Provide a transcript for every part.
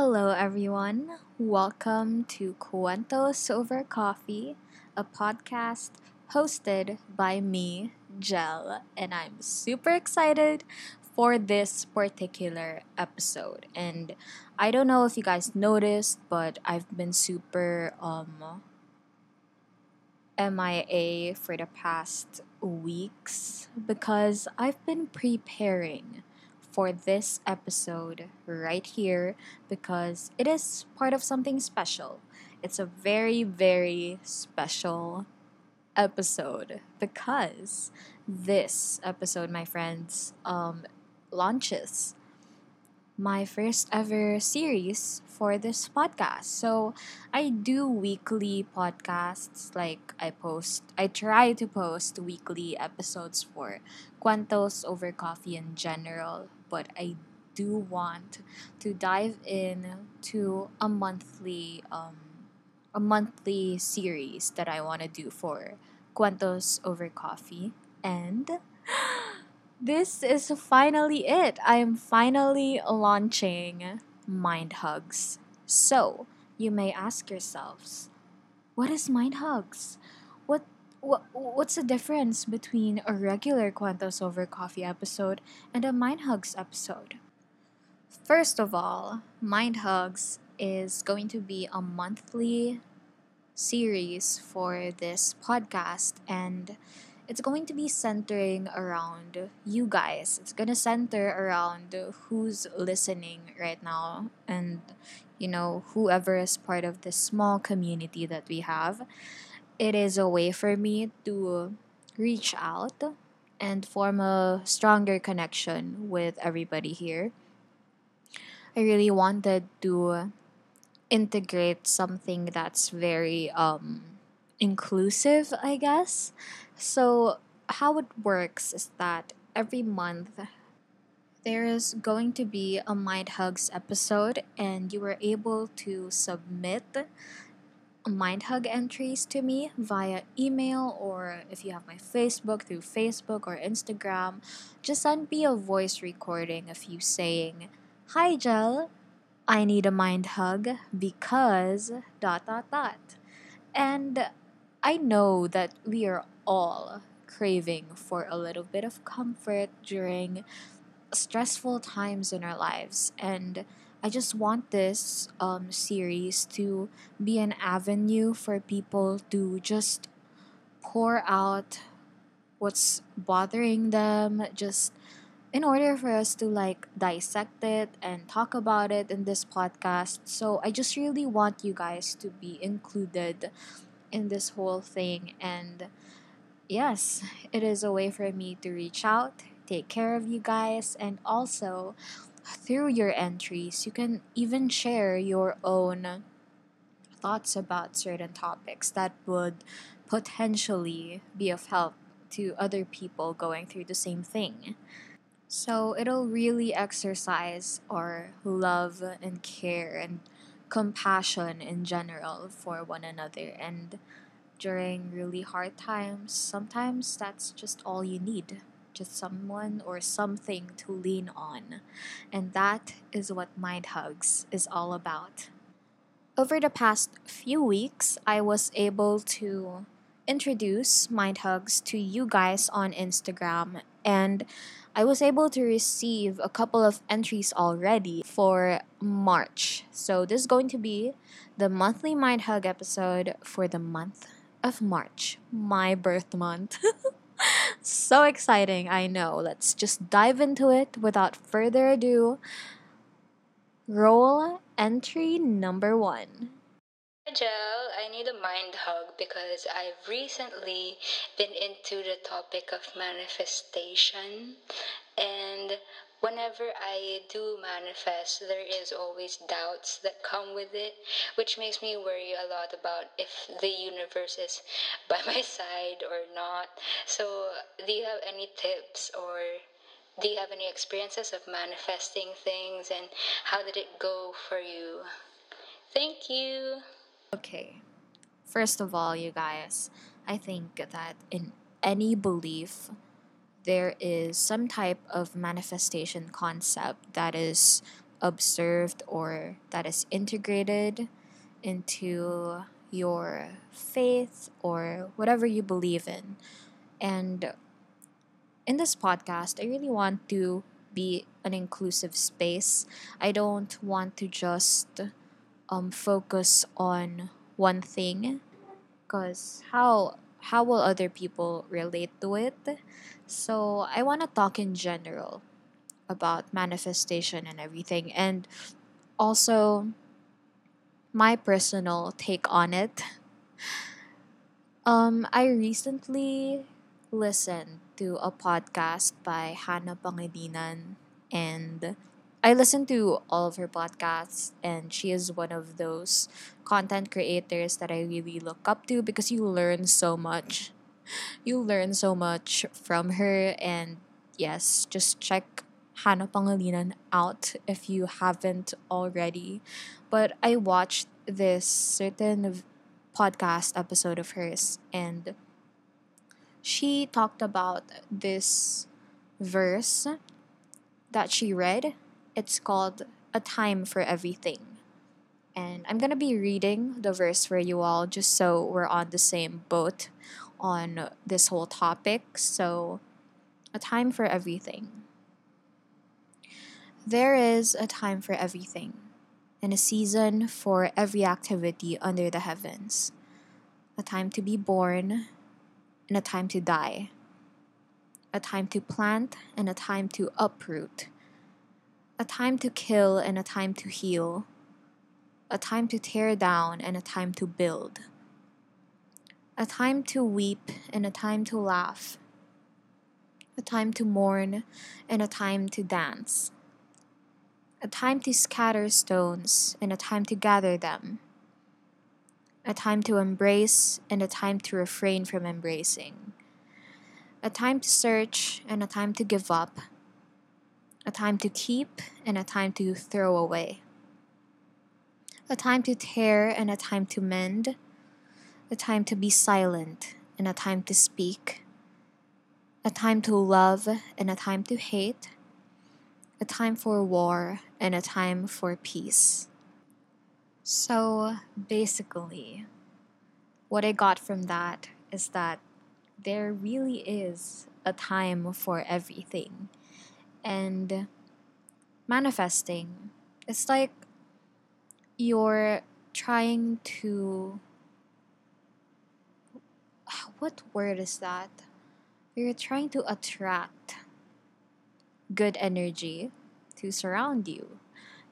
Hello, everyone. Welcome to Kwentos Over Coffee, a podcast hosted by me, Gel, and I'm super excited for this particular episode. And I don't know if you guys noticed, but I've been super um MIA for the past weeks because I've been preparing for this episode right here because it is part of something special. It's a very, very special episode because this episode, my friends, um, launches my first ever series for this podcast. So I do weekly podcasts. Like I post, I try to post weekly episodes for Kwentos over coffee in general, but I do want to dive in to a monthly um a monthly series that I want to do for Kwentos over coffee and this is finally it. I am finally launching Mind Hugs. So, you may ask yourselves, what is Mind Hugs? What what what's the difference between a regular Kwentos over coffee episode and a Mind Hugs episode? First of all, Mind Hugs is going to be a monthly series for this podcast and it's going to be centering around you guys. It's going to center around who's listening right now and you know whoever is part of this small community that we have. It is a way for me to reach out and form a stronger connection with everybody here. I really wanted to integrate something that's very um inclusive, I guess. So, how it works is that every month there is going to be a Mind Hugs episode, and you are able to submit Mind Hug entries to me via email or if you have my Facebook through Facebook or Instagram, just send me a voice recording of you saying, Hi, Gel, I need a mind hug because dot dot dot. And I know that we are all craving for a little bit of comfort during stressful times in our lives. And I just want this um, series to be an avenue for people to just pour out what's bothering them, just in order for us to like dissect it and talk about it in this podcast. So I just really want you guys to be included in this whole thing. And yes, it is a way for me to reach out, take care of you guys, and also through your entries, you can even share your own thoughts about certain topics that would potentially be of help to other people going through the same thing. So it'll really exercise our love and care and compassion in general for one another. And during really hard times, sometimes that's just all you need just someone or something to lean on. And that is what Mind Hugs is all about. Over the past few weeks, I was able to introduce Mind Hugs to you guys on Instagram, and I was able to receive a couple of entries already for March. So, this is going to be the monthly Mind Hug episode for the month of March, my birth month. so exciting, I know. Let's just dive into it without further ado. Roll entry number one. Joel, I need a mind hug because I've recently been into the topic of manifestation and whenever I do manifest there is always doubts that come with it which makes me worry a lot about if the universe is by my side or not. So, do you have any tips or do you have any experiences of manifesting things and how did it go for you? Thank you. Okay. First of all, you guys, I think that in any belief, there is some type of manifestation concept that is observed or that is integrated into your faith or whatever you believe in. And in this podcast, I really want to be an inclusive space. I don't want to just um, focus on one thing because how how will other people relate to it? So I want to talk in general about manifestation and everything and also my personal take on it. Um, I recently listened to a podcast by Hannah Pangilinan and I listen to all of her podcasts and she is one of those content creators that I really look up to because you learn so much. You learn so much from her and yes, just check Hannah Pangilinan out if you haven't already. But I watched this certain podcast episode of hers and she talked about this verse that she read. It's called A Time for Everything. And I'm going to be reading the verse for you all just so we're on the same boat on this whole topic. So, a time for everything. There is a time for everything, and a season for every activity under the heavens. A time to be born, and a time to die. A time to plant, and a time to uproot. A time to kill, and a time to heal. A time to tear down, and a time to build. A time to weep, and a time to laugh. A time to mourn, and a time to dance a time to scatter stones and a time to gather them, a time to embrace and a time to refrain from embracing, a time to search and a time to give up, a time to keep and a time to throw away, a time to tear and a time to mend, a time to be silent and a time to speak, a time to love and a time to hate a time for war, and a time for peace. So basically, what I got from that is that there really is a time for everything. And manifesting, it's like you're trying to. What word is that? You're trying to attract good energy to surround you.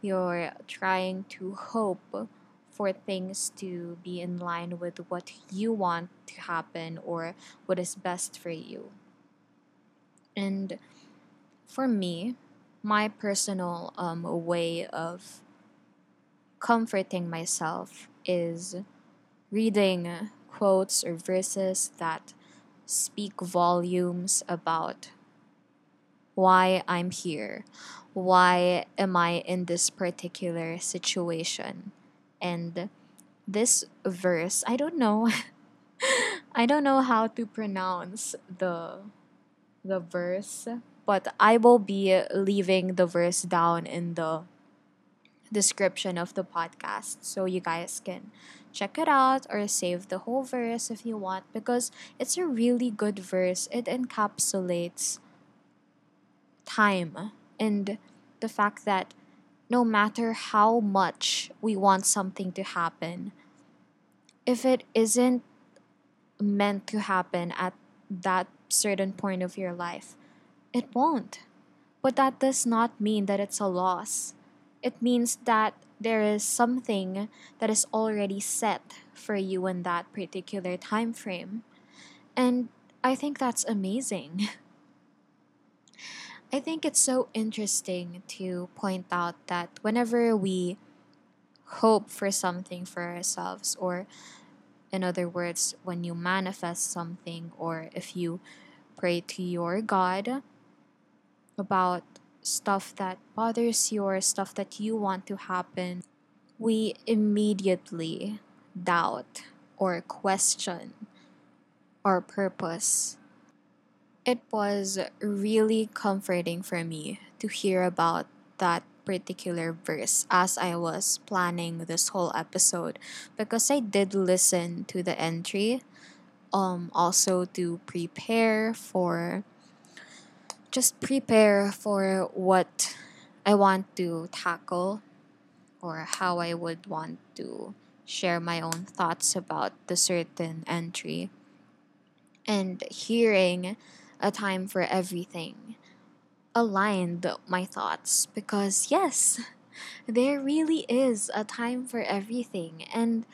You're trying to hope for things to be in line with what you want to happen or what is best for you. And for me, my personal um, way of comforting myself is reading quotes or verses that speak volumes about why I'm here. Why am I in this particular situation? And this verse, I don't know. I don't know how to pronounce the the verse, but I will be leaving the verse down in the description of the podcast so you guys can check it out or save the whole verse if you want because it's a really good verse. It encapsulates time and the fact that no matter how much we want something to happen, if it isn't meant to happen at that certain point of your life, it won't. But that does not mean that it's a loss. It means that there is something that is already set for you in that particular time frame. And I think that's amazing. I think it's so interesting to point out that whenever we hope for something for ourselves, or in other words, when you manifest something, or if you pray to your God about stuff that bothers you or stuff that you want to happen, we immediately doubt or question our purpose. It was really comforting for me to hear about that particular verse as I was planning this whole episode because I did listen to the entry um also to prepare for just prepare for what I want to tackle or how I would want to share my own thoughts about the certain entry and hearing a time for everything aligned my thoughts because yes there really is a time for everything. And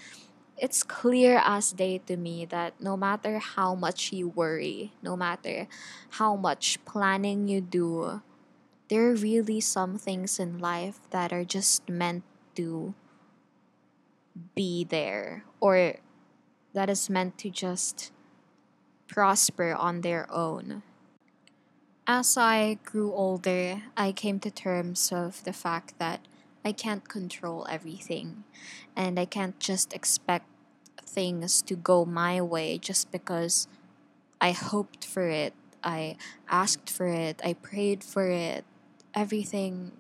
it's clear as day to me that no matter how much you worry no matter how much planning you do there are really some things in life that are just meant to be there or that is meant to just prosper on their own. As I grew older, I came to terms of the fact that I can't control everything and I can't just expect things to go my way just because I hoped for it, I asked for it, I prayed for it. Everything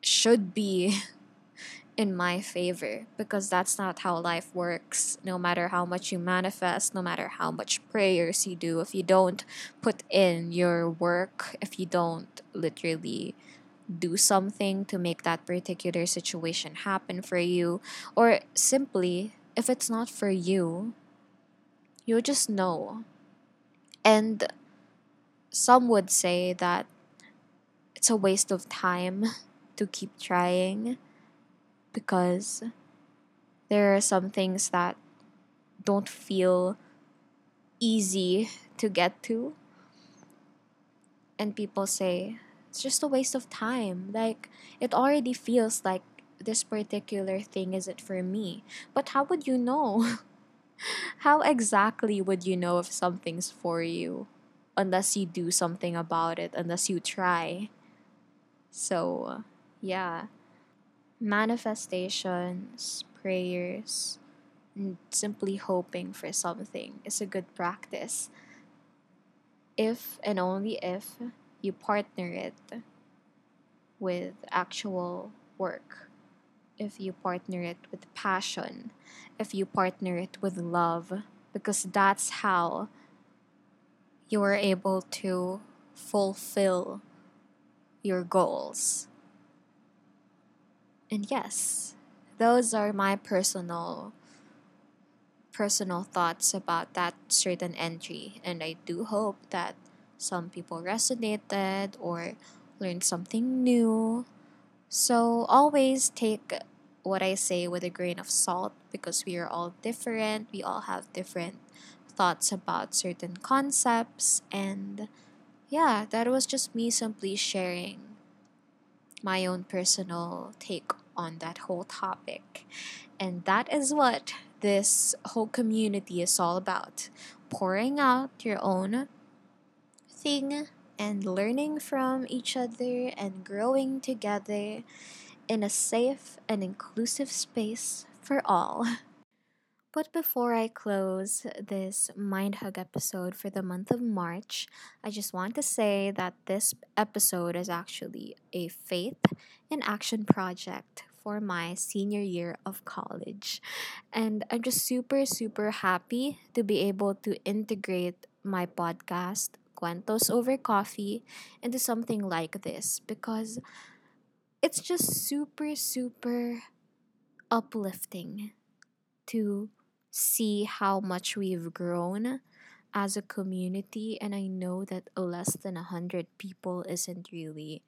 should be in my favor because that's not how life works. No matter how much you manifest, no matter how much prayers you do, if you don't put in your work, if you don't literally do something to make that particular situation happen for you, or simply if it's not for you, you'll just know. And some would say that it's a waste of time to keep trying because there are some things that don't feel easy to get to. And people say, it's just a waste of time. Like, it already feels like this particular thing isn't for me. But how would you know? how exactly would you know if something's for you? Unless you do something about it, unless you try. So, yeah. Manifestations, prayers, and simply hoping for something is a good practice. If and only if you partner it with actual work, if you partner it with passion, if you partner it with love, because that's how you are able to fulfill your goals. And yes, those are my personal personal thoughts about that certain entry and I do hope that some people resonated or learned something new. So always take what I say with a grain of salt because we are all different. We all have different thoughts about certain concepts and yeah, that was just me simply sharing my own personal take on that whole topic. And that is what this whole community is all about pouring out your own thing and learning from each other and growing together in a safe and inclusive space for all. But before I close this Mind Hug episode for the month of March, I just want to say that this episode is actually a faith in action project for my senior year of college. And I'm just super, super happy to be able to integrate my podcast, Kwentos Over Coffee, into something like this because it's just super, super uplifting to see how much we've grown as a community. And I know that less than 100 people isn't really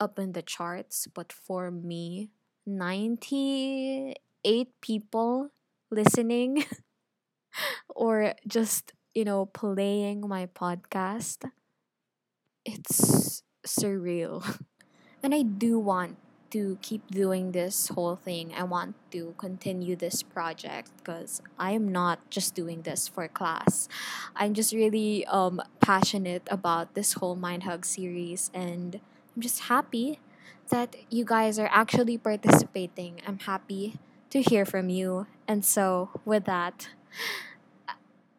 up in the charts but for me 98 people listening or just you know playing my podcast it's surreal and I do want to keep doing this whole thing. I want to continue this project because I am not just doing this for class. I'm just really um, passionate about this whole Mind Hug series, and I'm just happy that you guys are actually participating. I'm happy to hear from you. And so, with that,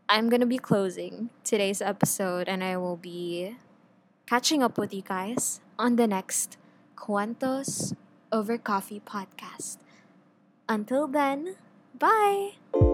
I'm going to be closing today's episode, and I will be catching up with you guys on the next Kwentos Over Coffee podcast. Until then, bye!